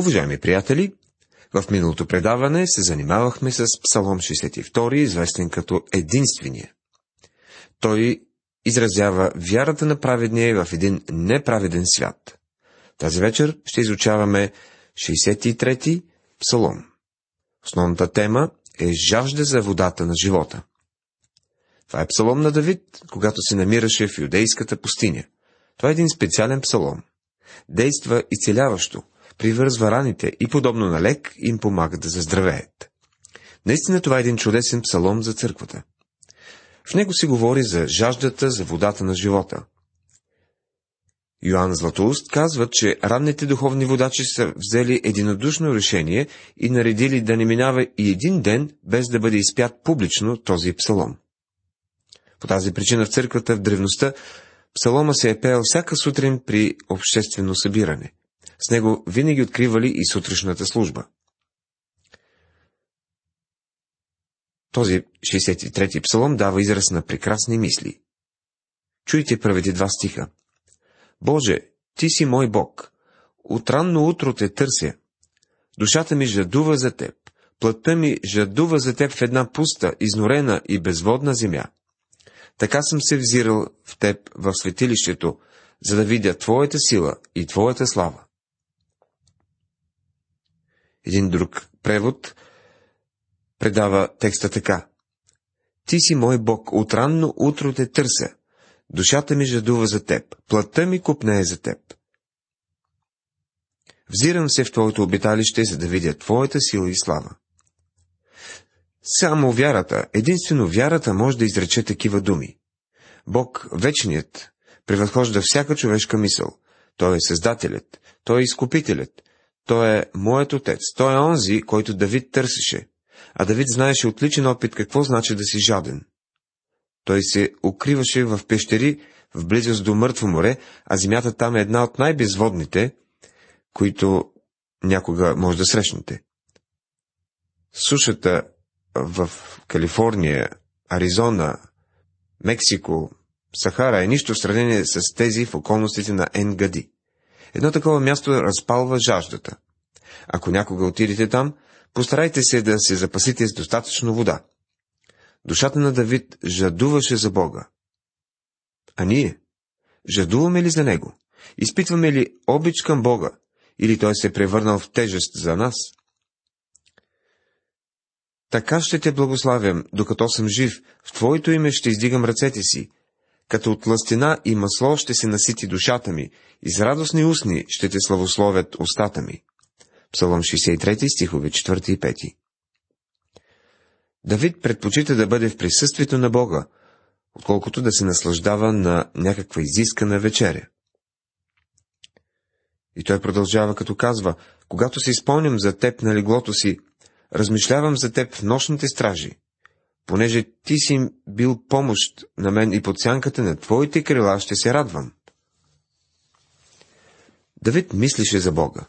Уважаеми приятели, в миналото предаване се занимавахме с Псалом 62, известен като единствения. Той изразява вярата на праведния в един неправеден свят. Тази вечер ще изучаваме 63-ти Псалом. Основната тема е жажда за водата на живота. Това е псалом на Давид, когато се намираше в юдейската пустиня. Това е един специален псалом. Действа изцеляващо, привързва раните и подобно на лек им помага да заздравеят. Наистина това е един чудесен псалом за църквата. В него се говори за жаждата за водата на живота. Йоанн Златоуст казва, че ранните духовни водачи са взели единодушно решение и наредили да не минава и един ден, без да бъде изпят публично този псалом. По тази причина в църквата в древността псалома се е пеел всяка сутрин при обществено събиране. С него винаги откривали и сутрешната служба. Този 63-ти псалом дава израз на прекрасни мисли. Чуйте правите два стиха. Боже, Ти си мой Бог. От ранно утро те търся. Душата ми жадува за Теб. Плътта ми жадува за Теб в една пуста, изнорена и безводна земя. Така съм се взирал в Теб в светилището, за да видя Твоята сила и Твоята слава. Един друг превод предава текста така. Ти си мой Бог, от ранно утро те търся. Душата ми жадува за теб, плътта ми купнее за теб. Взирам се в Твоето обиталище, за да видя Твоята сила и слава. Само вярата, единствено вярата може да изрече такива думи. Бог, вечният, превъзхожда всяка човешка мисъл. Той е Създателят, Той е Изкупителят, Той е моят Отец, Той е онзи, който Давид търсеше. А Давид знаеше отличен опит какво значи да си жаден. Той се укриваше в пещери в близост до Мъртво море, а земята там е една от най-безводните, които някога може да срещнете. Сушата в Калифорния, Аризона, Мексико, Сахара е нищо в сравнение с тези в околностите на Енгади. Едно такова място разпалва жаждата. Ако някога отидете там, постарайте се да се запасите с достатъчно вода. Душата на Давид жадуваше за Бога. А ние? Жадуваме ли за Него? Изпитваме ли обич към Бога? Или Той се е превърнал в тежест за нас? Така ще те благославям, докато съм жив, в Твоето име ще издигам ръцете си, като от ластина и масло ще се насити душата ми, и с радостни устни ще те славословят устата ми. Псалом 63, стихове 4 и 5. Давид предпочита да бъде в присъствието на Бога, отколкото да се наслаждава на някаква изискана вечеря. И той продължава като казва, когато се изпълням за теб на леглото си, размишлявам за теб в нощните стражи, понеже ти си бил помощ на мен и под сянката на твоите крила ще се радвам. Давид мислише за Бога.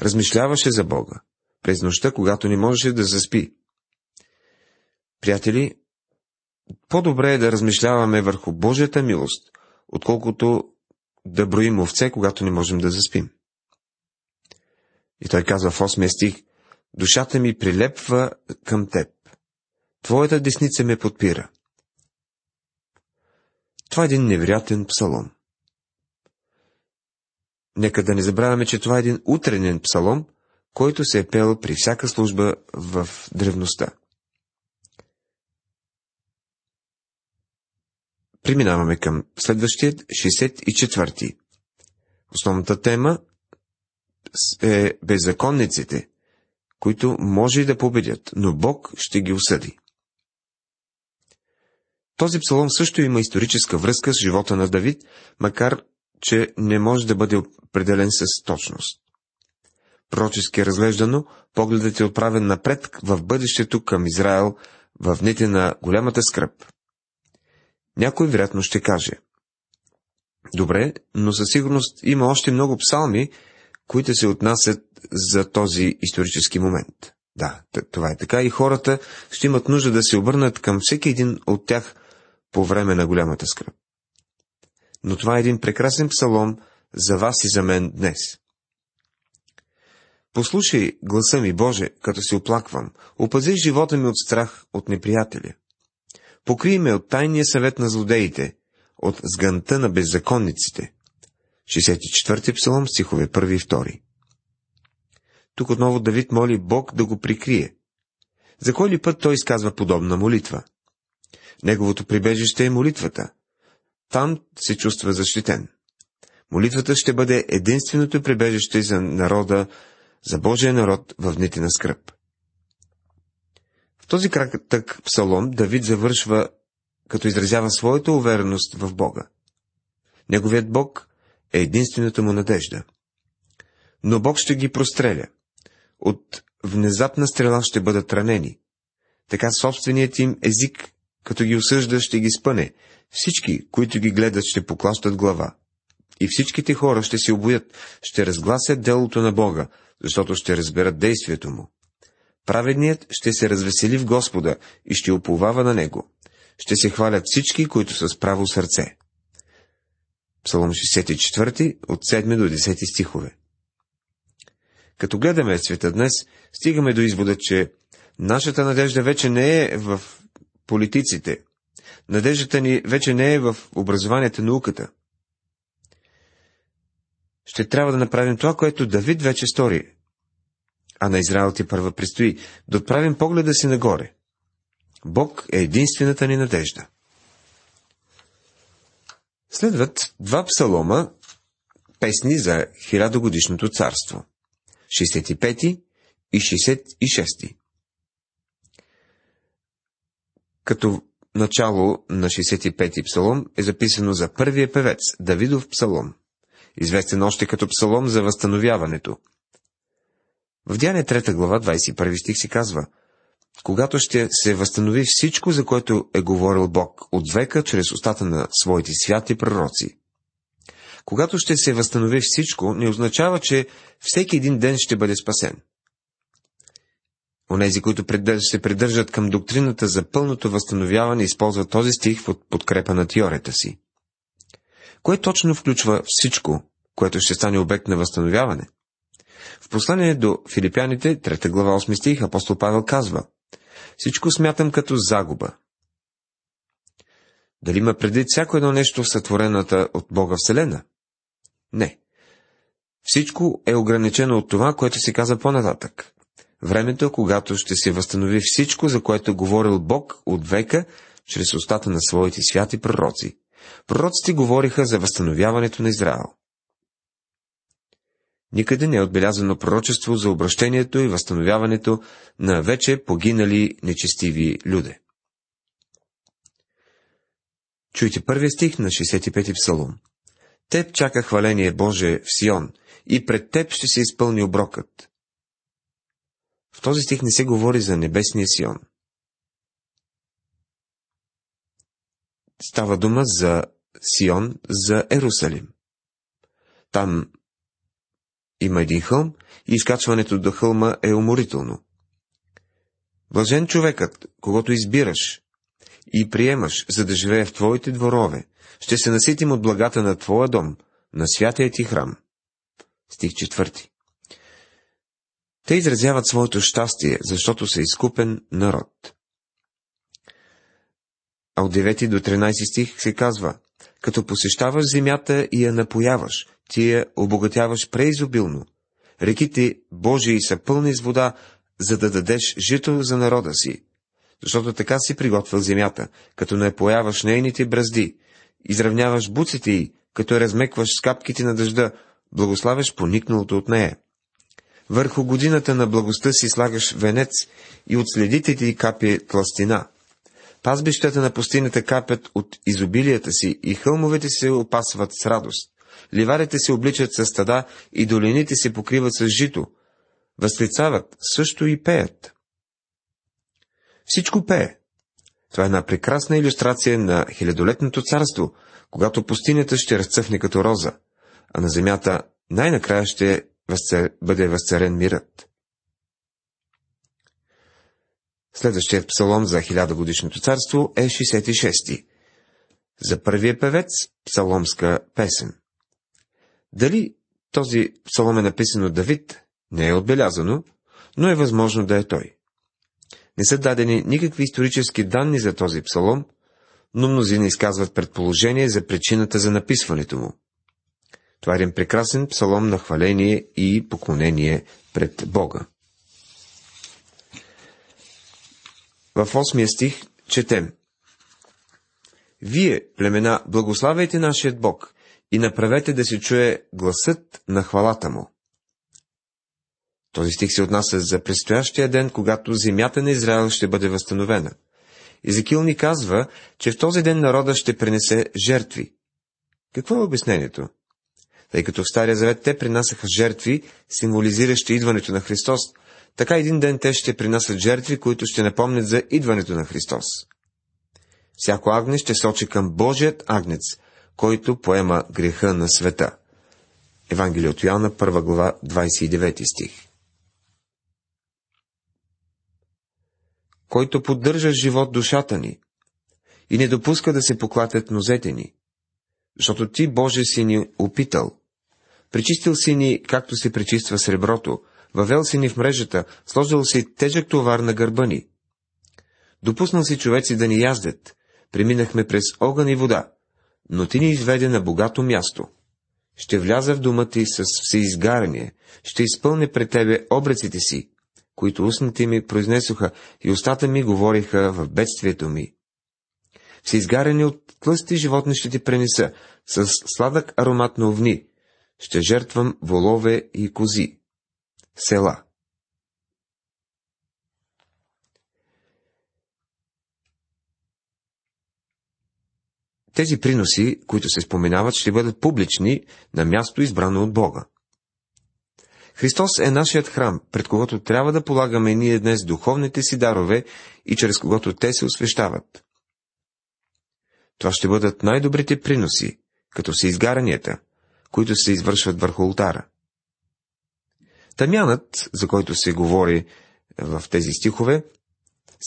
Размишляваше за Бога. През нощта, когато не можеше да заспи. Приятели, по-добре е да размишляваме върху Божията милост, отколкото да броим овце, когато не можем да заспим. И той казва в 8 стих, Душата ми прилепва към теб. Твоята десница ме подпира. Това е един невероятен псалом. Нека да не забравяме, че това е един утренен псалом, който се е пел при всяка служба в древността. Преминаваме към следващият 64-ти. Основната тема е беззаконниците, които може и да победят, но Бог ще ги осъди. Този псалом също има историческа връзка с живота на Давид, макар че не може да бъде определен с точност. Пророчески разглеждано, погледът е отправен напред в бъдещето към Израел в дните на голямата скръп. Някой вероятно ще каже. Добре, но със сигурност има още много псалми, които се отнасят за този исторически момент. Да, това е така и хората ще имат нужда да се обърнат към всеки един от тях по време на голямата скръп. Но това е един прекрасен псалом за вас и за мен днес. Послушай гласа ми, Боже, като се оплаквам. Опази живота ми от страх от неприятеля. Покрий ме от тайния съвет на злодеите, от сганта на беззаконниците. 64 псалом, стихове 1 и 2. Тук отново Давид моли Бог да го прикрие. За кой ли път той изказва подобна молитва? Неговото прибежище е молитвата. Там се чувства защитен. Молитвата ще бъде единственото прибежище за народа, за Божия народ в дните на скръп. В този кратък псалом Давид завършва, като изразява своята увереност в Бога. Неговият Бог е единствената му надежда. Но Бог ще ги простреля. От внезапна стрела ще бъдат ранени. Така собственият им език, като ги осъжда, ще ги спъне. Всички, които ги гледат, ще поклащат глава. И всичките хора ще се обоят, ще разгласят делото на Бога, защото ще разберат действието му. Праведният ще се развесели в Господа и ще уповава на Него. Ще се хвалят всички, които са с право сърце. Псалом 64, от 7 до 10 стихове. Като гледаме света днес, стигаме до извода, че нашата надежда вече не е в политиците. Надеждата ни вече не е в образованието, науката. Ще трябва да направим това, което Давид вече стори. А на Израел ти първа предстои да отправим погледа си нагоре. Бог е единствената ни надежда. Следват два псалома, песни за хилядогодишното царство. 65 и 66. Като начало на 65-ти псалом е записано за първия певец, Давидов псалом, известен още като псалом за възстановяването. В Дяне 3 глава, 21 стих си казва – когато ще се възстанови всичко, за което е говорил Бог от века чрез устата на своите святи пророци. Когато ще се възстанови всичко, не означава, че всеки един ден ще бъде спасен. Онези, които се придържат към доктрината за пълното възстановяване, използват този стих в подкрепа на теорията си. Кое точно включва всичко, което ще стане обект на възстановяване? В послание до филипяните, 3 глава 8 стих, апостол Павел казва – всичко смятам като загуба. Дали има преди всяко едно нещо в сътворената от Бога Вселена? Не. Всичко е ограничено от това, което се каза по-нататък. Времето, когато ще се възстанови всичко, за което е говорил Бог от века, чрез устата на своите святи пророци. Пророците говориха за възстановяването на Израел. Никъде не е отбелязано пророчество за обращението и възстановяването на вече погинали нечестиви люде. Чуйте първия стих на 65-ти псалом. Теб чака хваление Боже в Сион, и пред теб ще се изпълни оброкът. В този стих не се говори за небесния Сион. Става дума за Сион, за Ерусалим. Там има един хълм и изкачването до хълма е уморително. Блажен човекът, когато избираш и приемаш, за да живее в твоите дворове, ще се наситим от благата на твоя дом, на святия ти храм. Стих четвърти. Те изразяват своето щастие, защото са изкупен народ. А от 9 до 13 стих се казва, като посещаваш земята и я напояваш, ти я обогатяваш преизобилно. Реките Божии са пълни с вода, за да дадеш жито за народа си. Защото така си приготвил земята, като не появаш нейните бразди, изравняваш буците й, като размекваш скапките на дъжда, благославяш поникналото от нея. Върху годината на благостта си слагаш венец и от следите ти капи тластина. Пазбищата на пустинята капят от изобилията си и хълмовете се опасват с радост. Ливарите се обличат с стада и долините се покриват с жито. Възклицават, също и пеят. Всичко пее. Това е една прекрасна иллюстрация на хилядолетното царство, когато пустинята ще разцъфне като роза, а на земята най-накрая ще бъде възцарен мирът. Следващият псалом за хилядогодишното царство е 66-ти. За първия певец – псаломска песен. Дали този псалом е написан от Давид, Не е отбелязано, но е възможно да е той. Не са дадени никакви исторически данни за този псалом, но мнозина изказват предположение за причината за написването му. Това е един прекрасен псалом на хваление и поклонение пред Бога. В 8 стих четем Вие, племена, благославяйте нашият Бог и направете да се чуе гласът на хвалата му. Този стих се отнася за предстоящия ден, когато земята на Израел ще бъде възстановена. Езекил ни казва, че в този ден народа ще принесе жертви. Какво е обяснението? Тъй като в Стария Завет те принасяха жертви, символизиращи идването на Христос, така един ден те ще принасят жертви, които ще напомнят за идването на Христос. Всяко агне ще сочи към Божият агнец, който поема греха на света. Евангелие от Йоанна, 1 глава, 29 стих. Който поддържа живот душата ни и не допуска да се поклатят нозете ни, защото ти, Боже, си ни опитал. Причистил си ни, както се пречиства среброто, въвел си ни в мрежата, сложил си тежък товар на гърба ни. Допуснал си човеци да ни яздят, преминахме през огън и вода, но ти ни изведе на богато място. Ще вляза в дома ти с всеизгарение, ще изпълня пред тебе обреците си, които устните ми произнесоха и устата ми говориха в бедствието ми. Всеизгарени от тлъсти животни ще ти пренеса, с сладък аромат на овни, ще жертвам волове и кози. Села. Тези приноси, които се споменават, ще бъдат публични на място избрано от Бога. Христос е нашият храм, пред когото трябва да полагаме ние днес духовните си дарове и чрез когото те се освещават. Това ще бъдат най-добрите приноси, като са изгарянията, които се извършват върху ултара. Тамянът, за който се говори в тези стихове,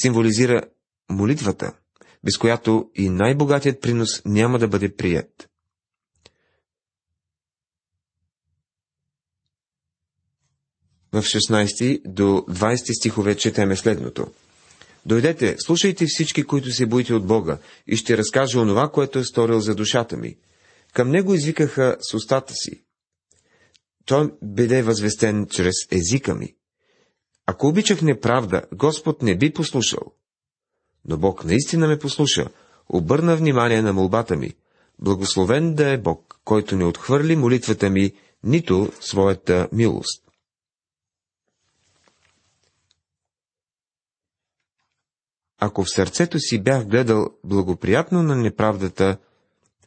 символизира молитвата, без която и най-богатият принос няма да бъде прият. В 16 до 20 стихове четеме следното. Дойдете, слушайте всички, които се боите от Бога, и ще разкажа онова, което е сторил за душата ми. Към него извикаха с устата си. Той биде възвестен чрез езика ми. Ако обичах неправда, Господ не би послушал. Но Бог наистина ме послуша, обърна внимание на молбата ми. Благословен да е Бог, който не отхвърли молитвата ми, нито своята милост. Ако в сърцето си бях гледал благоприятно на неправдата,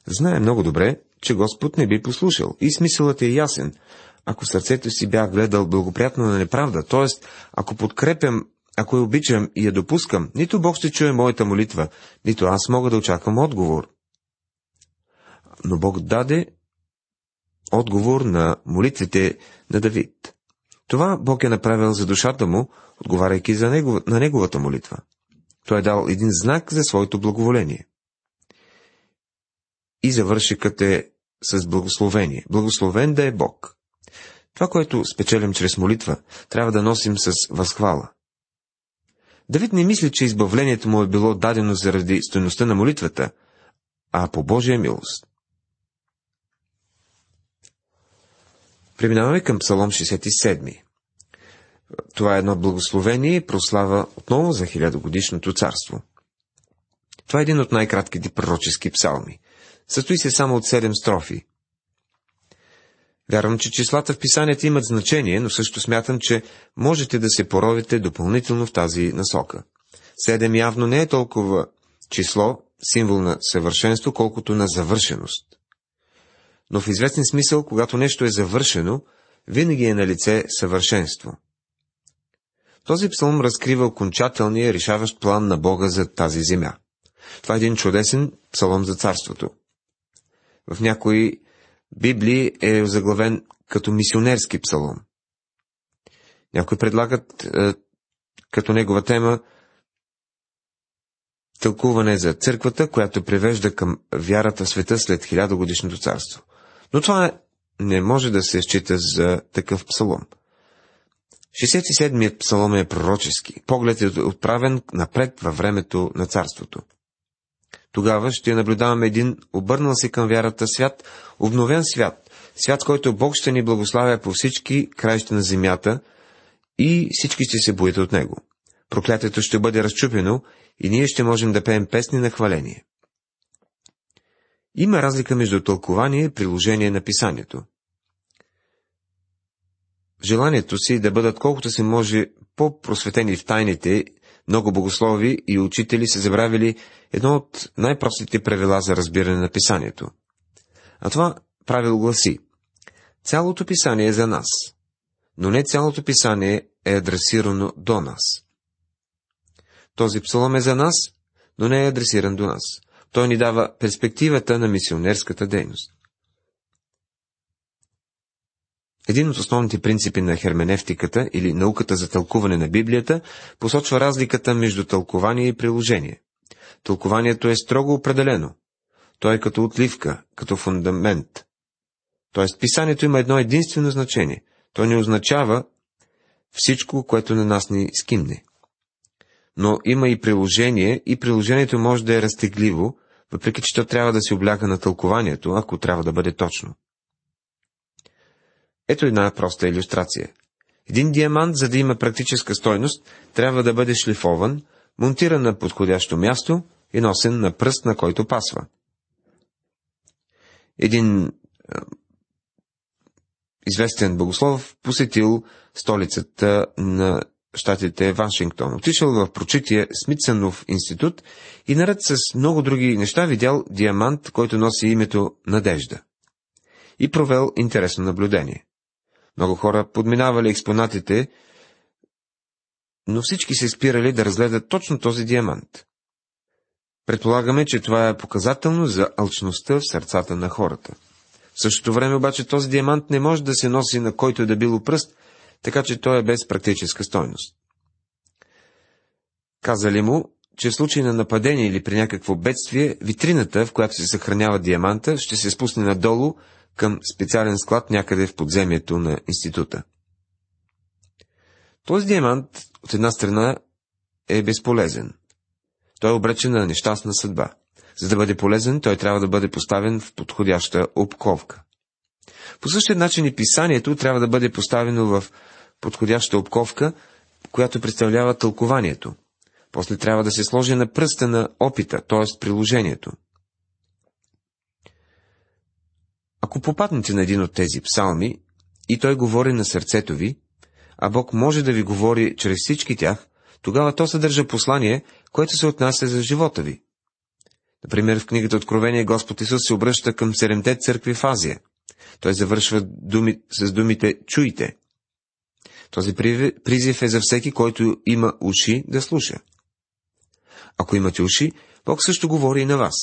знае много добре, че Господ не би послушал. И смисълът е ясен. Ако сърцето си бях гледал благоприятно на неправда, т.е. ако подкрепям, ако я обичам и я допускам, нито Бог ще чуе моята молитва, нито аз мога да очаквам отговор. Но Бог даде отговор на молитвите на Давид. Това Бог е направил за душата му, отговаряйки за негов, на неговата молитва. Той е дал един знак за своето благоволение. И завършикът е с благословение. Благословен да е Бог. Това, което спечелим чрез молитва, трябва да носим с възхвала. Давид не мисли, че избавлението му е било дадено заради стоеността на молитвата, а по Божия милост. Преминаваме към Псалом 67. Това е едно благословение и прослава отново за хилядогодишното царство. Това е един от най-кратките пророчески псалми. Състои се само от седем строфи. Вярвам, че числата в писанията имат значение, но също смятам, че можете да се поровите допълнително в тази насока. Седем явно не е толкова число, символ на съвършенство, колкото на завършеност. Но в известен смисъл, когато нещо е завършено, винаги е на лице съвършенство. Този псалм разкрива окончателния решаващ план на Бога за тази земя. Това е един чудесен псалом за царството. В някои Библии е заглавен като мисионерски псалом. Някои предлагат е, като негова тема тълкуване за църквата, която превежда към вярата в света след хилядогодишното царство. Но това не може да се счита за такъв псалом. 67-мият псалом е пророчески. Поглед е отправен напред във времето на царството. Тогава ще наблюдаваме един обърнал се към вярата свят, обновен свят, свят, който Бог ще ни благославя по всички краища на земята и всички ще се боят от него. Проклятието ще бъде разчупено и ние ще можем да пеем песни на хваление. Има разлика между тълкование и приложение на писанието. Желанието си да бъдат колкото се може по-просветени в тайните, много богослови и учители са забравили едно от най-простите правила за разбиране на писанието. А това правило гласи Цялото писание е за нас, но не цялото писание е адресирано до нас. Този псалом е за нас, но не е адресиран до нас. Той ни дава перспективата на мисионерската дейност. Един от основните принципи на херменевтиката или науката за тълкуване на Библията посочва разликата между тълкование и приложение. Тълкованието е строго определено. То е като отливка, като фундамент. Тоест, писанието има едно единствено значение. То не означава всичко, което на нас ни скимне. Но има и приложение, и приложението може да е разтегливо, въпреки че то трябва да се обляга на тълкованието, ако трябва да бъде точно. Ето една проста иллюстрация. Един диамант, за да има практическа стойност, трябва да бъде шлифован, монтиран на подходящо място и носен на пръст, на който пасва. Един известен богослов посетил столицата на щатите Вашингтон. Отишъл в прочитие Смитсънов институт и наред с много други неща видял диамант, който носи името Надежда. И провел интересно наблюдение. Много хора подминавали експонатите, но всички се спирали да разгледат точно този диамант. Предполагаме, че това е показателно за алчността в сърцата на хората. В същото време обаче този диамант не може да се носи на който е да било пръст, така че той е без практическа стойност. Казали му, че в случай на нападение или при някакво бедствие, витрината, в която се съхранява диаманта, ще се спусне надолу към специален склад някъде в подземието на института. Този диамант, от една страна, е безполезен. Той е обречен на нещастна съдба. За да бъде полезен, той трябва да бъде поставен в подходяща обковка. По същия начин и писанието трябва да бъде поставено в подходяща обковка, която представлява тълкованието. После трябва да се сложи на пръста на опита, т.е. приложението. Ако попаднете на един от тези псалми и той говори на сърцето ви, а Бог може да ви говори чрез всички тях, тогава то съдържа послание, което се отнася за живота ви. Например, в книгата Откровение Господ Исус се обръща към седемте църкви в Азия. Той завършва думи, с думите «Чуйте». Този призив е за всеки, който има уши да слуша. Ако имате уши, Бог също говори и на вас.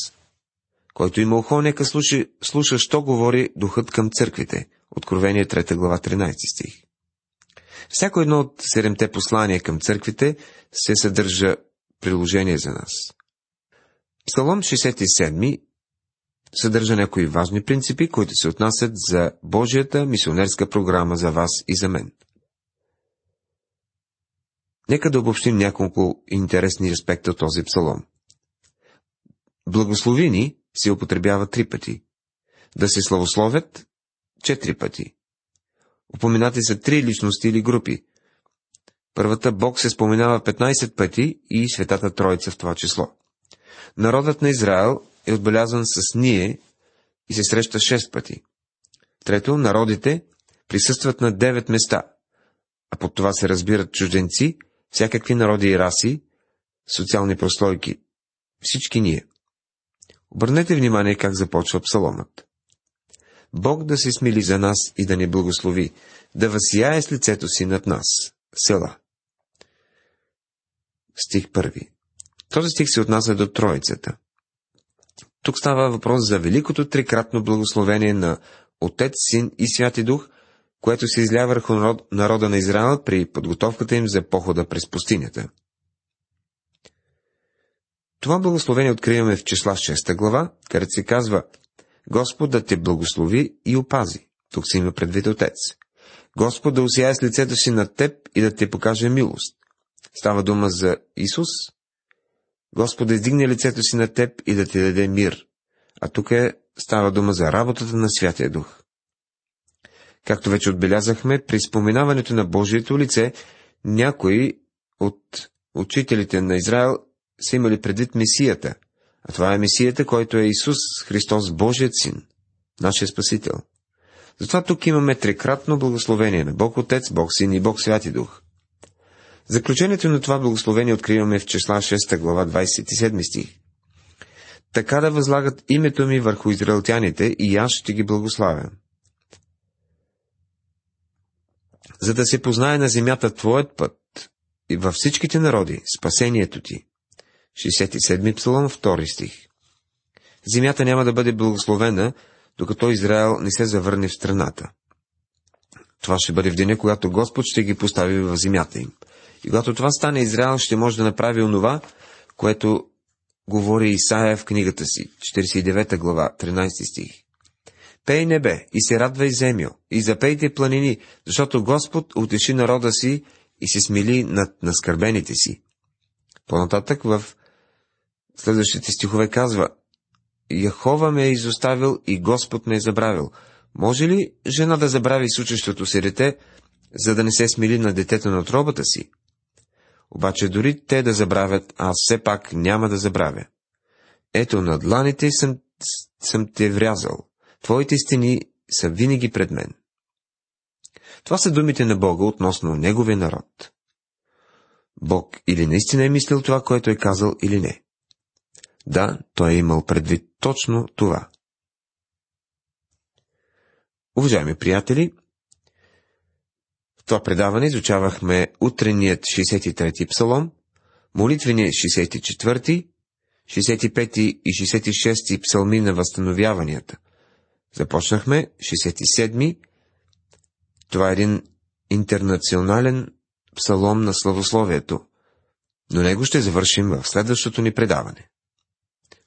Който има ухо, нека слуша, слуша, що говори духът към църквите. Откровение 3 глава 13 стих. Всяко едно от седемте послания към църквите се съдържа приложение за нас. Псалом 67 съдържа някои важни принципи, които се отнасят за Божията мисионерска програма за вас и за мен. Нека да обобщим няколко интересни аспекта от този псалом. Благословини се употребява три пъти. Да се славословят – четири пъти. Упоминати са три личности или групи. Първата Бог се споменава 15 пъти и Светата Троица в това число. Народът на Израел е отбелязан с ние и се среща 6 пъти. Трето, народите присъстват на 9 места, а под това се разбират чужденци, всякакви народи и раси, социални прослойки. Всички ние. Обърнете внимание как започва псаломът. Бог да се смили за нас и да ни благослови, да възсияе с лицето си над нас. Села. Стих първи. Този стих се отнася до Троицата. Тук става въпрос за великото трикратно благословение на Отец, Син и Святи Дух, което се излява върху народа на Израел при подготовката им за похода през пустинята. Това благословение откриваме в числа 6 глава, където се казва Господ да те благослови и опази. Тук се има предвид Отец. Господ да усяе с лицето си над теб и да ти покаже милост. Става дума за Исус. Господ да издигне лицето си на теб и да ти даде мир. А тук е, става дума за работата на Святия Дух. Както вече отбелязахме, при споменаването на Божието лице, някои от учителите на Израел са имали предвид Месията, а това е Месията, който е Исус Христос, Божият син, нашия Спасител. Затова тук имаме трикратно благословение на Бог Отец, Бог Син и Бог Святи Дух. Заключението на това благословение откриваме в числа 6 глава 27 стих. Така да възлагат името ми върху израелтяните и аз ще ги благославя. За да се познае на земята твоят път и във всичките народи спасението ти. 67 псалом, 2 стих. Земята няма да бъде благословена, докато Израел не се завърне в страната. Това ще бъде в деня, когато Господ ще ги постави в земята им. И когато това стане, Израел ще може да направи онова, което говори Исаия в книгата си, 49 глава, 13 стих. Пей небе и се радвай земю, и запейте планини, защото Господ утеши народа си и се смили над наскърбените си. По-нататък в следващите стихове казва, Яхова ме е изоставил и Господ ме е забравил. Може ли жена да забрави случващото си дете, за да не се смили на детето на отробата си? Обаче дори те да забравят, аз все пак няма да забравя. Ето, на дланите съм, съм те врязал. Твоите стени са винаги пред мен. Това са думите на Бога относно Неговия народ. Бог или наистина е мислил това, което е казал, или не. Да, той е имал предвид точно това. Уважаеми приятели, в това предаване изучавахме утреният 63-ти псалом, молитвения 64-ти, 65-ти и 66-ти псалми на възстановяванията. Започнахме 67-ми. Това е един интернационален псалом на славословието, но него ще завършим в следващото ни предаване.